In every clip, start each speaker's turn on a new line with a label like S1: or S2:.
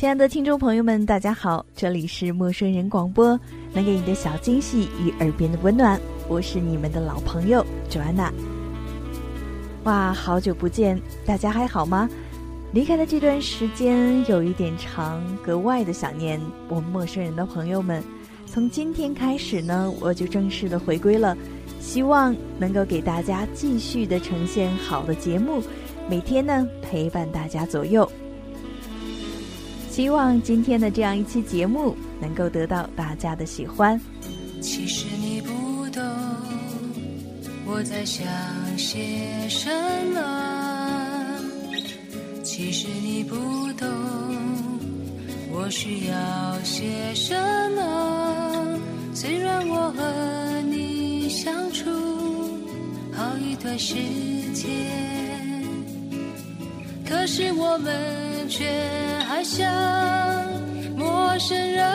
S1: 亲爱的听众朋友们，大家好，这里是陌生人广播，能给你的小惊喜与耳边的温暖，我是你们的老朋友 Joanna。哇，好久不见，大家还好吗？离开的这段时间有一点长，格外的想念我们陌生人的朋友们。从今天开始呢，我就正式的回归了，希望能够给大家继续的呈现好的节目，每天呢陪伴大家左右。希望今天的这样一期节目能够得到大家的喜欢。
S2: 其实你不懂我在想些什么，其实你不懂我需要些什么。虽然我和你相处好一段时间，可是我们却。像陌生人。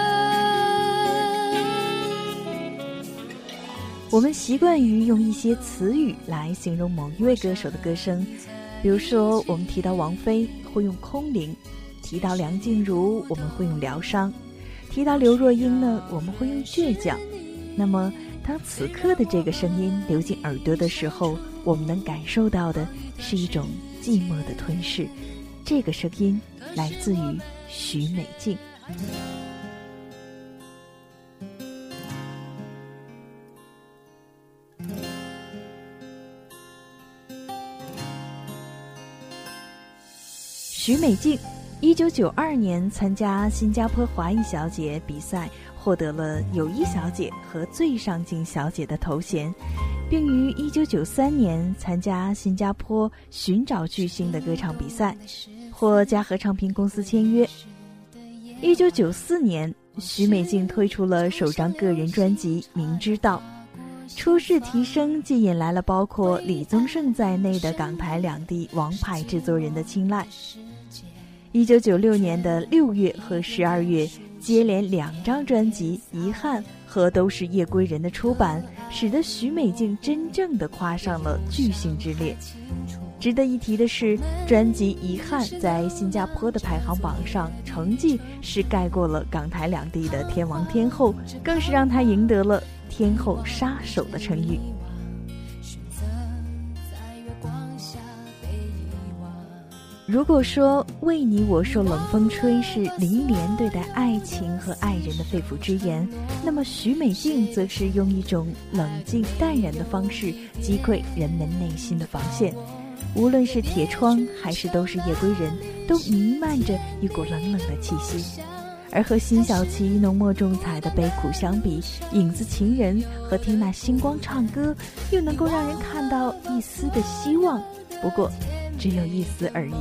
S1: 我们习惯于用一些词语来形容某一位歌手的歌声，比如说，我们提到王菲会用空灵，提到梁静茹我们会用疗伤，提到刘若英呢我们会用倔强。那么，当此刻的这个声音流进耳朵的时候，我们能感受到的是一种寂寞的吞噬。这个声音来自于许美静。许美静，一九九二年参加新加坡华裔小姐比赛，获得了友谊小姐和最上镜小姐的头衔。并于一九九三年参加新加坡寻找巨星的歌唱比赛，或嘉禾唱片公司签约。一九九四年，许美静推出了首张个人专辑《明知道》，初试提升，既引来了包括李宗盛在内的港台两地王牌制作人的青睐。一九九六年的六月和十二月，接连两张专辑《遗憾》和《都是夜归人》的出版。使得许美静真正的跨上了巨星之列。值得一提的是，专辑《遗憾》在新加坡的排行榜上成绩是盖过了港台两地的天王天后，更是让她赢得了“天后杀手”的称誉。如果说为你我受冷风吹是林忆莲对待爱情和爱人的肺腑之言，那么许美静则是用一种冷静淡然的方式击溃人们内心的防线。无论是铁窗还是都是夜归人，都弥漫着一股冷冷的气息。而和辛晓琪浓墨重彩的悲苦相比，影子情人和听那星光唱歌，又能够让人看到一丝的希望。不过。只有一丝而已。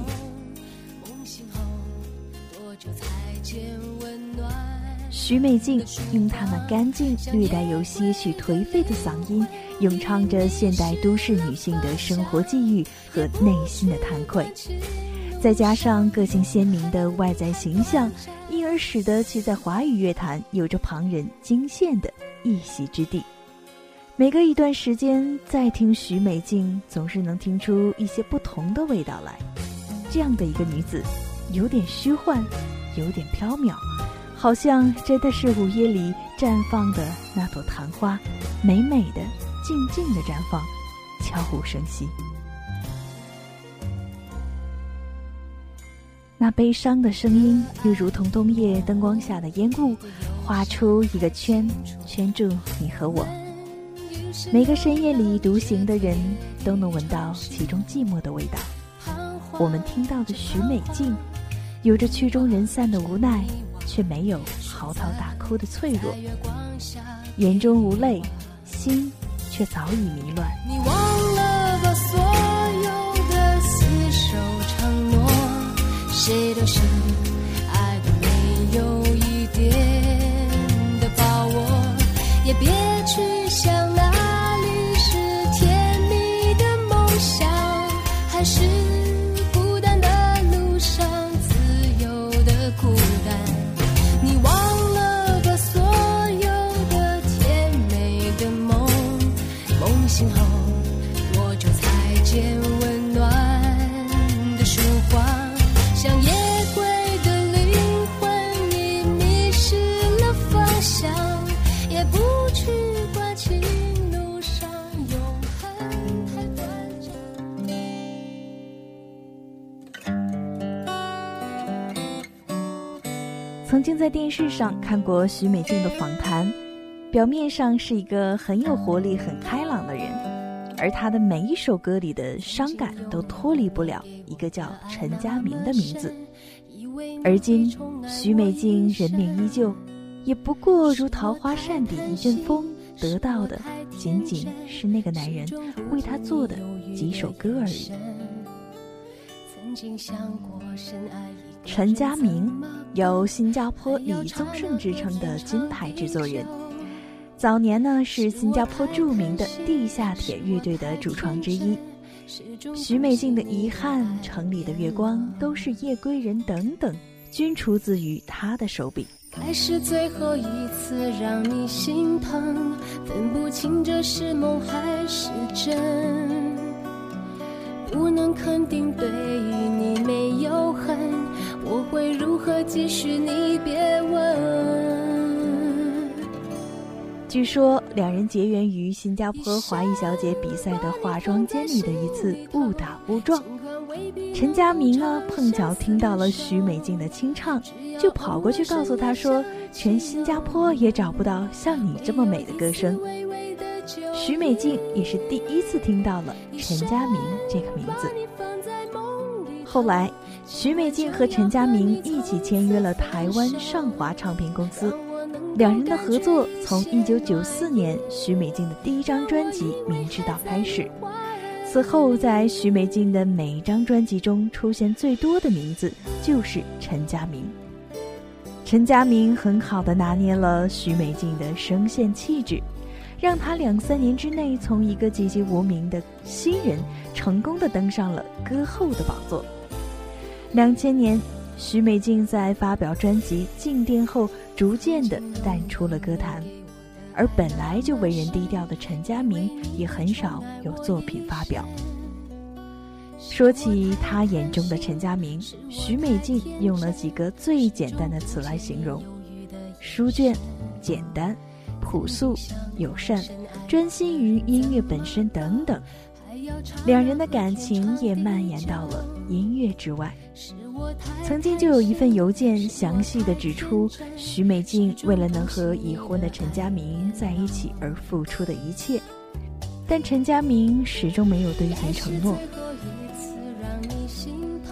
S1: 徐美静用她那干净、略带有些许颓废的嗓音，咏唱着现代都市女性的生活际遇和内心的惭愧，再加上个性鲜明的外在形象，因而使得其在华语乐坛有着旁人惊羡的一席之地。每隔一段时间再听许美静，总是能听出一些不同的味道来。这样的一个女子，有点虚幻，有点飘渺，好像真的是午夜里绽放的那朵昙花，美美的、静静的绽放，悄无声息。那悲伤的声音，又如同冬夜灯光下的烟雾，画出一个圈，圈住你和我。每个深夜里独行的人，都能闻到其中寂寞的味道。我们听到的许美静，有着曲终人散的无奈，却没有嚎啕大哭的脆弱。眼中无泪，心却早已迷乱。
S2: 你忘了吧所有的厮守承诺谁都是爱的没有一点的把握，也别去
S1: 在电视上看过许美静的访谈，表面上是一个很有活力、很开朗的人，而她的每一首歌里的伤感都脱离不了一个叫陈佳明的名字。而今，许美静人面依旧，也不过如桃花扇底一阵风，得到的仅仅是那个男人为她做的几首歌而已。
S2: 曾经想过深爱
S1: 陈佳明由新加坡李宗盛之称的金牌制作人，早年呢是新加坡著名的地下铁乐队的主创之一。许美静的《遗憾》《城里的月光》都是夜归人等等，均出自于他的手笔。
S2: 还是最后一次让你心疼，分不清这是梦还是真。不能肯定对你，何继续？你别问。
S1: 据说两人结缘于新加坡华裔小姐比赛的化妆间里的一次误打误撞。陈佳明呢碰巧听到了许美静的清唱，就跑过去告诉她说，全新加坡也找不到像你这么美的歌声。许美静也是第一次听到了陈佳明这个名字。后来，许美静和陈佳明一起签约了台湾上华唱片公司，两人的合作从1994年许美静的第一张专辑《明知道》开始。此后，在许美静的每一张专辑中出现最多的名字就是陈佳明。陈佳明很好的拿捏了许美静的声线气质。让她两三年之内从一个籍籍无名的新人，成功的登上了歌后的宝座。两千年，许美静在发表专辑《静电》后，逐渐的淡出了歌坛，而本来就为人低调的陈佳明也很少有作品发表。说起他眼中的陈佳明，许美静用了几个最简单的词来形容：书卷、简单。朴素、友善、专心于音乐本身等等，两人的感情也蔓延到了音乐之外。曾经就有一份邮件详细的指出，许美静为了能和已婚的陈佳明在一起而付出的一切，但陈佳明始终没有兑现承诺。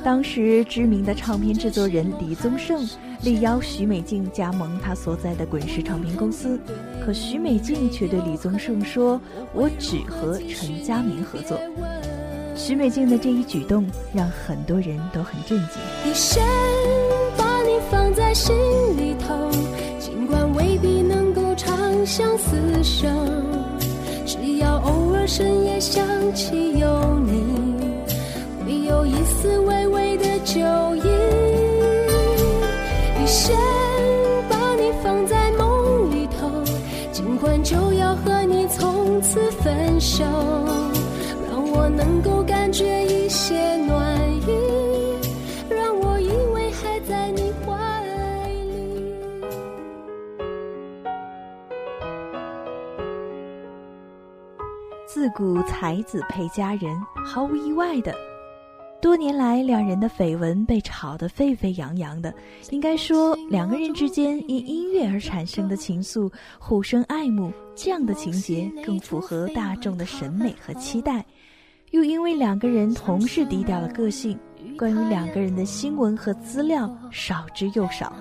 S1: 当时知名的唱片制作人李宗盛。力邀许美静加盟他所在的滚石唱片公司，可许美静却对李宗盛说：“我只和陈佳明合作。”许美静的这一举动让很多人都很震惊。
S2: 一生把你放在心里头，尽管未必能够长相厮守，只要偶尔深夜想起有你，会有一丝微微的酒意。一生分手，让我能够感觉一些暖意，让我以为还在你怀里。
S1: 自古才子配佳人，毫无意外的。多年来，两人的绯闻被炒得沸沸扬扬的。应该说，两个人之间因音乐而产生的情愫，互生爱慕，这样的情节更符合大众的审美和期待。又因为两个人同是低调的个性，关于两个人的新闻和资料少之又少，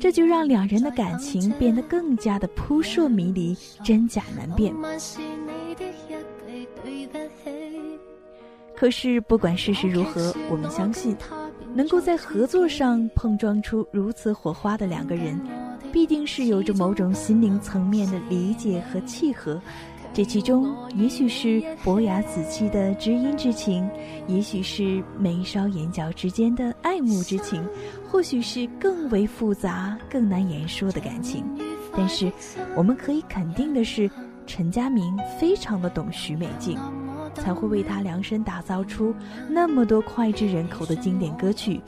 S1: 这就让两人的感情变得更加的扑朔迷离，真假难辨。可是，不管事实如何，我们相信，能够在合作上碰撞出如此火花的两个人，必定是有着某种心灵层面的理解和契合。这其中，也许是伯牙子期的知音之情，也许是眉梢眼角之间的爱慕之情，或许是更为复杂、更难言说的感情。但是，我们可以肯定的是，陈佳明非常的懂许美静。才会为他量身打造出那么多脍炙人口的经典歌曲，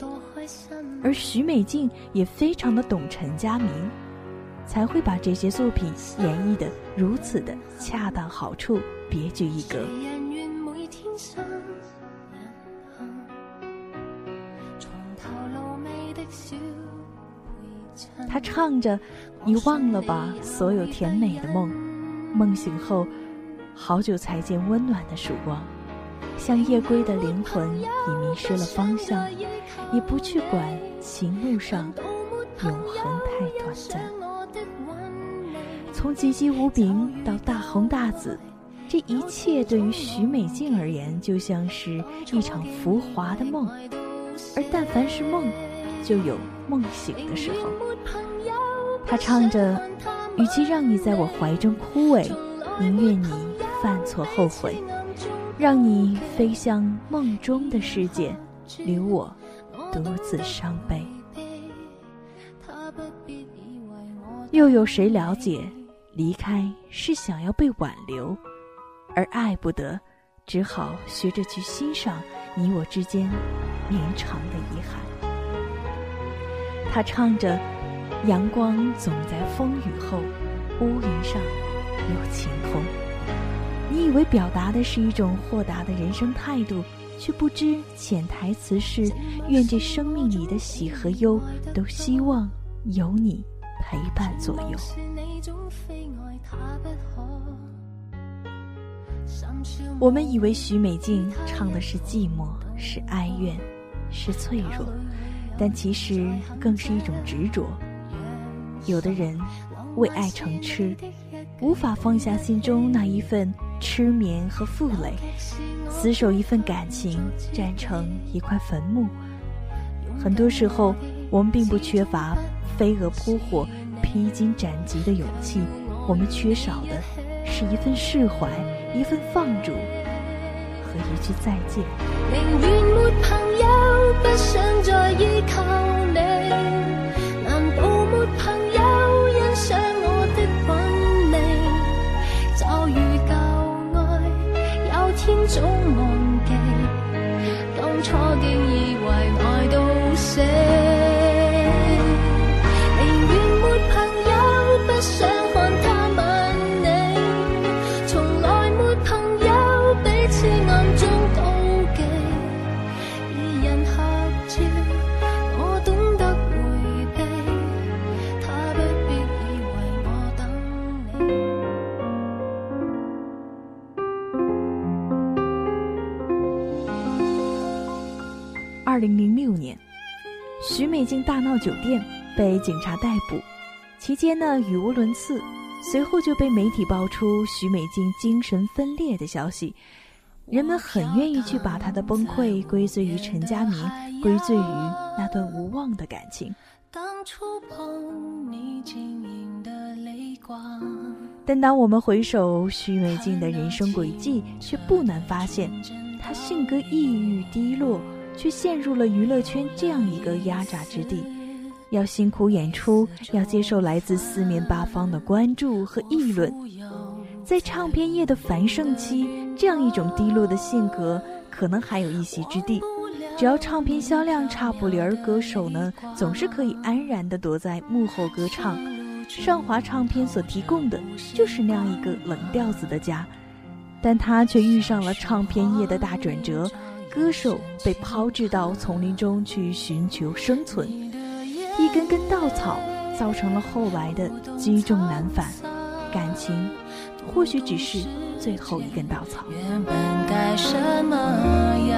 S1: 而许美静也非常的懂陈佳明，才会把这些作品演绎的如此的恰到好处、别具一格。他唱着：“你忘了吧，所有甜美的梦，梦醒后。”好久才见温暖的曙光，像夜归的灵魂已迷失了方向，也不去管情路上永恒太短暂。从籍籍无名到大红大紫，这一切对于许美静而言，就像是一场浮华的梦。而但凡是梦，就有梦醒的时候。他唱着：“与其让你在我怀中枯萎，宁愿你。”犯错后悔，让你飞向梦中的世界，留我独自伤悲。又有谁了解，离开是想要被挽留，而爱不得，只好学着去欣赏你我之间绵长的遗憾。他唱着：“阳光总在风雨后，乌云上有晴空。”你以为表达的是一种豁达的人生态度，却不知潜台词是愿这生命里的喜和忧，都希望有你陪伴左右。我们以为许美静唱的是寂寞，是哀怨，是脆弱，但其实更是一种执着。有的人为爱成痴，无法放下心中那一份。痴眠和负累，死守一份感情，站成一块坟墓。很多时候，我们并不缺乏飞蛾扑火、披荆斩棘的勇气，我们缺少的是一份释怀、一份放逐和一句再见。宁愿没朋友，不想再依靠你。许美静大闹酒店，被警察逮捕，期间呢语无伦次。随后就被媒体爆出许美静精神分裂的消息，人们很愿意去把她的崩溃归罪于陈佳明，归罪于那段无望的感情。但当我们回首许美静的人生轨迹，却不难发现，她性格抑郁低落。却陷入了娱乐圈这样一个压榨之地，要辛苦演出，要接受来自四面八方的关注和议论。在唱片业的繁盛期，这样一种低落的性格可能还有一席之地。只要唱片销量差不离儿，歌手呢总是可以安然地躲在幕后歌唱。上华唱片所提供的就是那样一个冷调子的家，但他却遇上了唱片业的大转折。歌手被抛掷到丛林中去寻求生存，一根根稻草造成了后来的积重难返。感情或许只是最后一根稻草。
S2: 原本该什么样，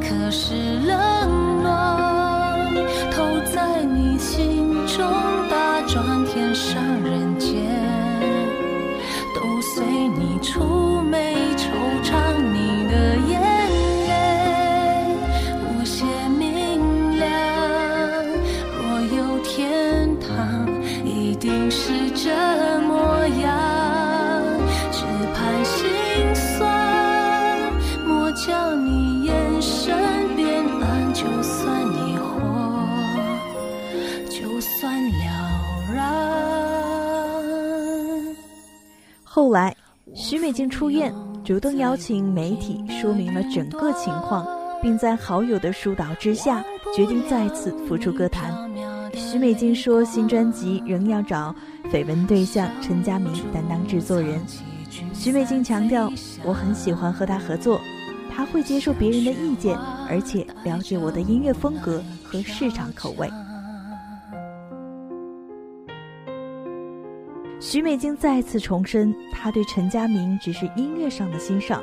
S2: 可是冷暖投在你心中，打转天上人间，都随你出
S1: 徐，美静出院，主动邀请媒体说明了整个情况，并在好友的疏导之下，决定再次复出歌坛。许美静说，新专辑仍要找绯闻对象陈佳明担当制作人。许美静强调，我很喜欢和他合作，他会接受别人的意见，而且了解我的音乐风格和市场口味。许美静再次重申，她对陈佳明只是音乐上的欣赏。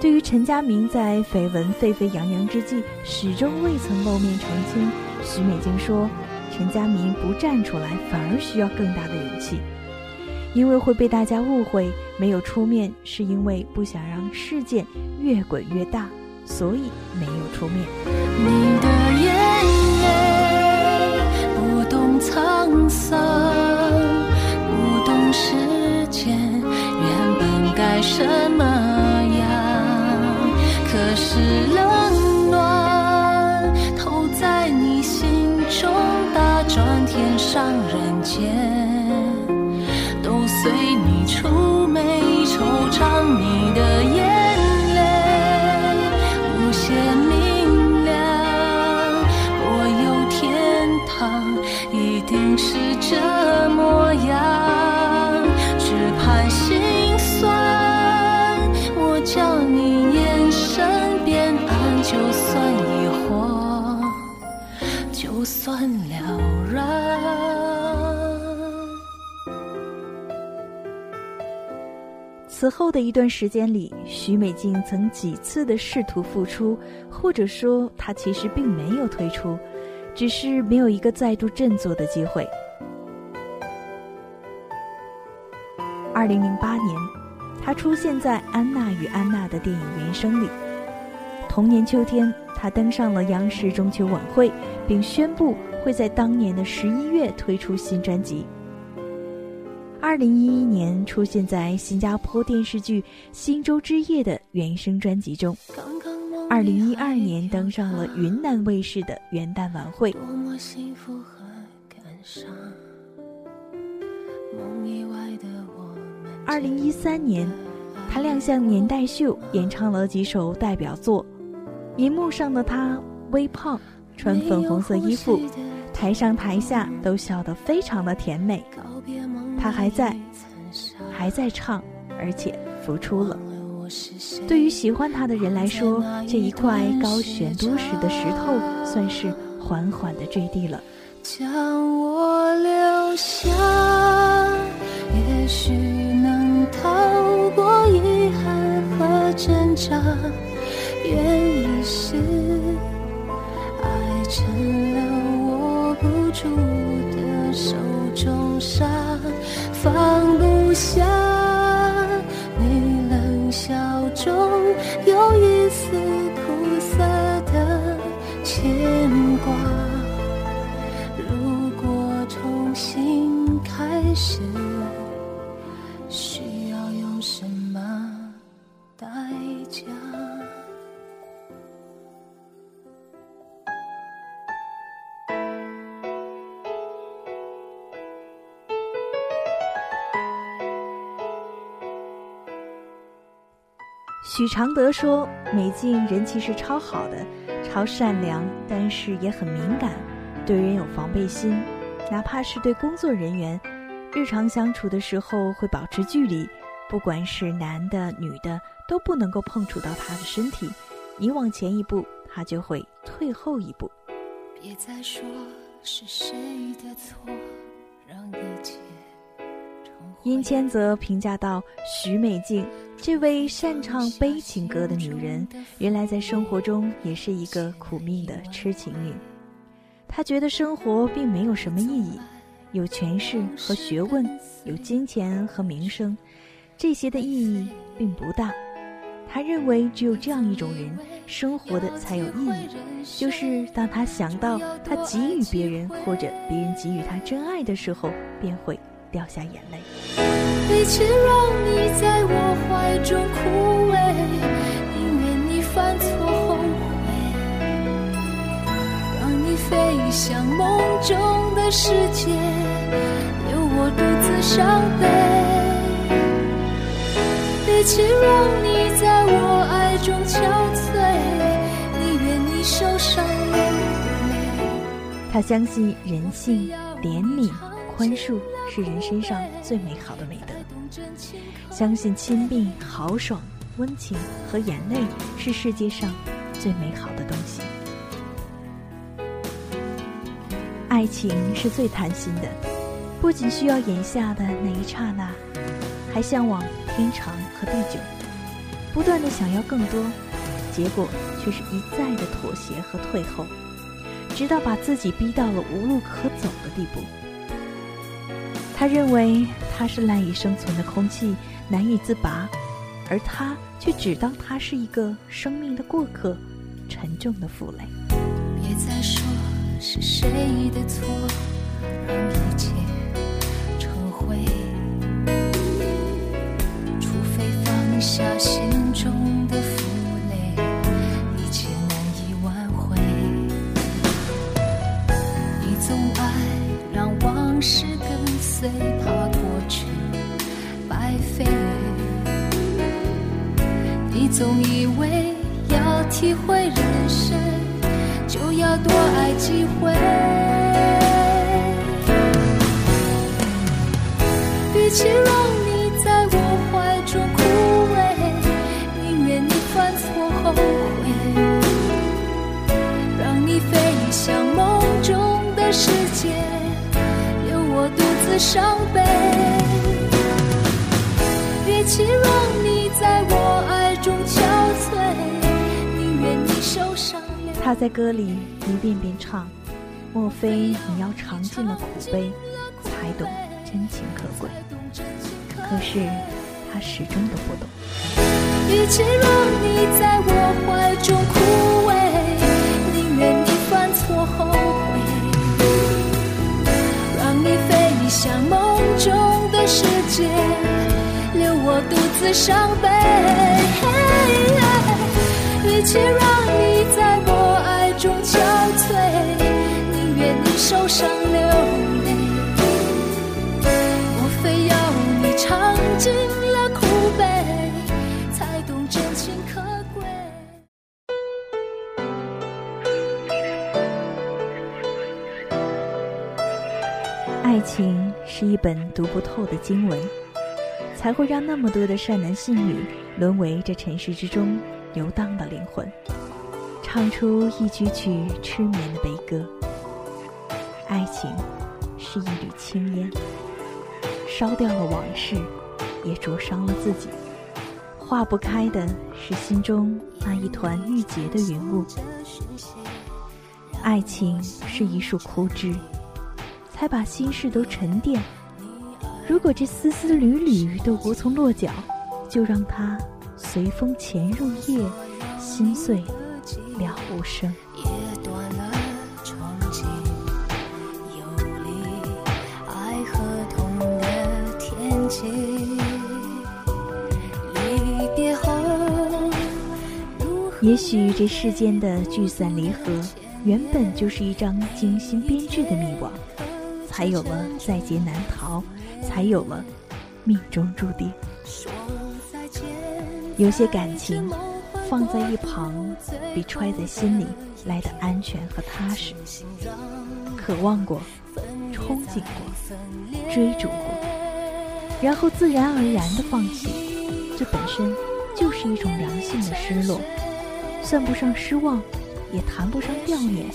S1: 对于陈佳明在绯闻沸沸扬扬之际，始终未曾露面澄清，许美静说。陈佳明不站出来，反而需要更大的勇气，因为会被大家误会没有出面，是因为不想让事件越滚越大，所以没有出面。
S2: 你的
S1: 此后的一段时间里，许美静曾几次的试图复出，或者说她其实并没有退出，只是没有一个再度振作的机会。二零零八年，她出现在《安娜与安娜》的电影原声里。同年秋天，她登上了央视中秋晚会，并宣布会在当年的十一月推出新专辑。二零一一年出现在新加坡电视剧《新洲之夜》的原声专辑中，二零一二年登上了云南卫视的元旦晚会。二零一三年，他亮相年代秀，演唱了几首代表作。银幕上的他微胖，穿粉红色衣服，台上台下都笑得非常的甜美。他还在，还在唱，而且浮出了。对于喜欢他的人来说，这一块高悬多时的石头，算是缓缓的坠地了。
S2: 将我留下，也许能逃过遗憾和挣扎。原意是爱成了重伤。放不下
S1: 许常德说：“美静人其实超好的，超善良，但是也很敏感，对人有防备心。哪怕是对工作人员，日常相处的时候会保持距离，不管是男的女的，都不能够碰触到他的身体。你往前一步，他就会退后一步。”
S2: 别再说是谁的错，让一切。
S1: 殷谦则评价到：“许美静这位擅长悲情歌的女人，原来在生活中也是一个苦命的痴情女。她觉得生活并没有什么意义，有权势和学问，有金钱和名声，这些的意义并不大。她认为只有这样一种人，生活的才有意义，就是当她想到她给予别人或者别人给予她真爱的时候，便会。”掉下眼泪，
S2: 一切让你在我怀中枯萎，宁愿你犯错后悔。让你飞向梦中的世界，留我独自伤悲。比起让你在我爱中憔悴，宁愿你受伤流泪。
S1: 他相信人性、怜悯、宽恕是人身上最美好的美德，相信亲密、豪爽、温情和眼泪是世界上最美好的东西。爱情是最贪心的，不仅需要眼下的那一刹那，还向往天长和地久，不断的想要更多，结果却是一再的妥协和退后，直到把自己逼到了无路可走的地步。他认为他是赖以生存的空气，难以自拔，而他却只当他是一个生命的过客，沉重的负累。
S2: 别再说。是谁的错，会人生。就要多爱几回，比起让你在我怀中枯萎，宁愿你犯错后悔，让你飞向梦中的世界，留我独自伤悲。比起让你在我爱中
S1: 他在歌里一遍遍唱：“莫非你要尝尽了苦悲，才懂真情可贵？”可是他始终都不懂。
S2: 与其让你在我怀中枯萎，宁愿你犯错后悔，让你飞向梦中的世界，留我独自伤悲。与其让你受伤流泪。莫非要你尝尽了苦悲，才懂真情可贵？
S1: 爱情是一本读不透的经文，才会让那么多的善男信女沦为这尘世之中游荡的灵魂。唱出一曲曲痴眠的悲歌。爱情是一缕青烟，烧掉了往事，也灼伤了自己。化不开的是心中那一团郁结的云雾。爱情是一束枯枝，才把心事都沉淀。如果这丝丝缕缕都无从落脚，就让它随风潜入夜，心碎。了无声。
S2: 天际。离别后，
S1: 也许这世间的聚散离合，原本就是一张精心编织的密网，才有了在劫难逃，才有了命中注定。有些感情。放在一旁，比揣在心里来的安全和踏实。渴望过，憧憬过，追逐过，然后自然而然的放弃，这本身就是一种良性的失落，算不上失望，也谈不上掉脸。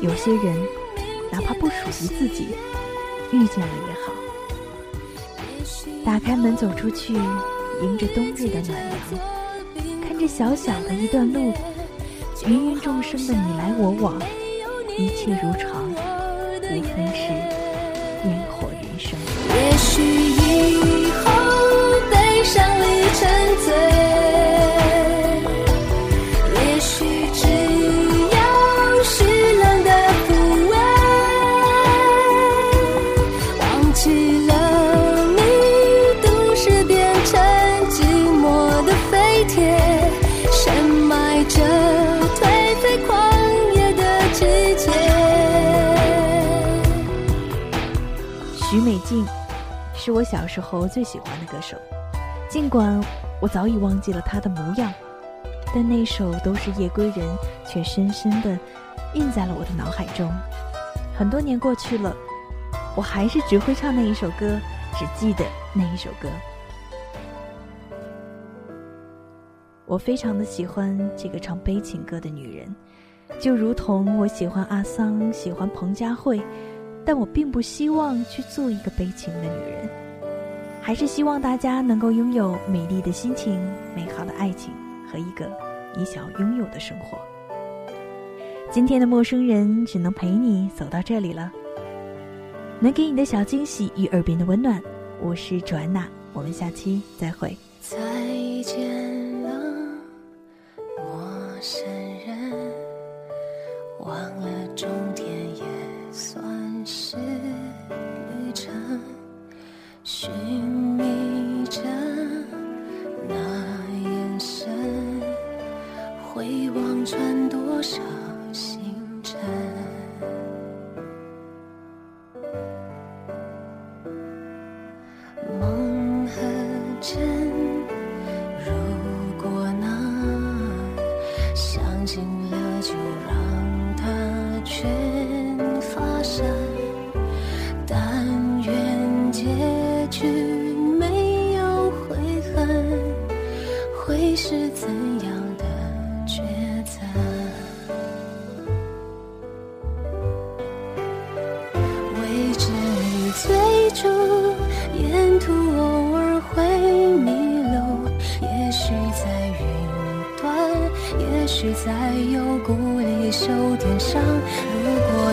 S1: 有些人，哪怕不属于自己，遇见了也好。打开门走出去，迎着冬日的暖阳。看着小小的一段路，芸芸众生的你来我往，一切如常，无非是是我小时候最喜欢的歌手，尽管我早已忘记了她的模样，但那首《都是夜归人》却深深的印在了我的脑海中。很多年过去了，我还是只会唱那一首歌，只记得那一首歌。我非常的喜欢这个唱悲情歌的女人，就如同我喜欢阿桑，喜欢彭佳慧，但我并不希望去做一个悲情的女人，还是希望大家能够拥有美丽的心情、美好的爱情和一个你想要拥有的生活。今天的陌生人只能陪你走到这里了，能给你的小惊喜与耳边的温暖，我是卓安娜，我们下期再会。
S2: 再见了，陌生人，忘了也许在幽谷里受点伤。如果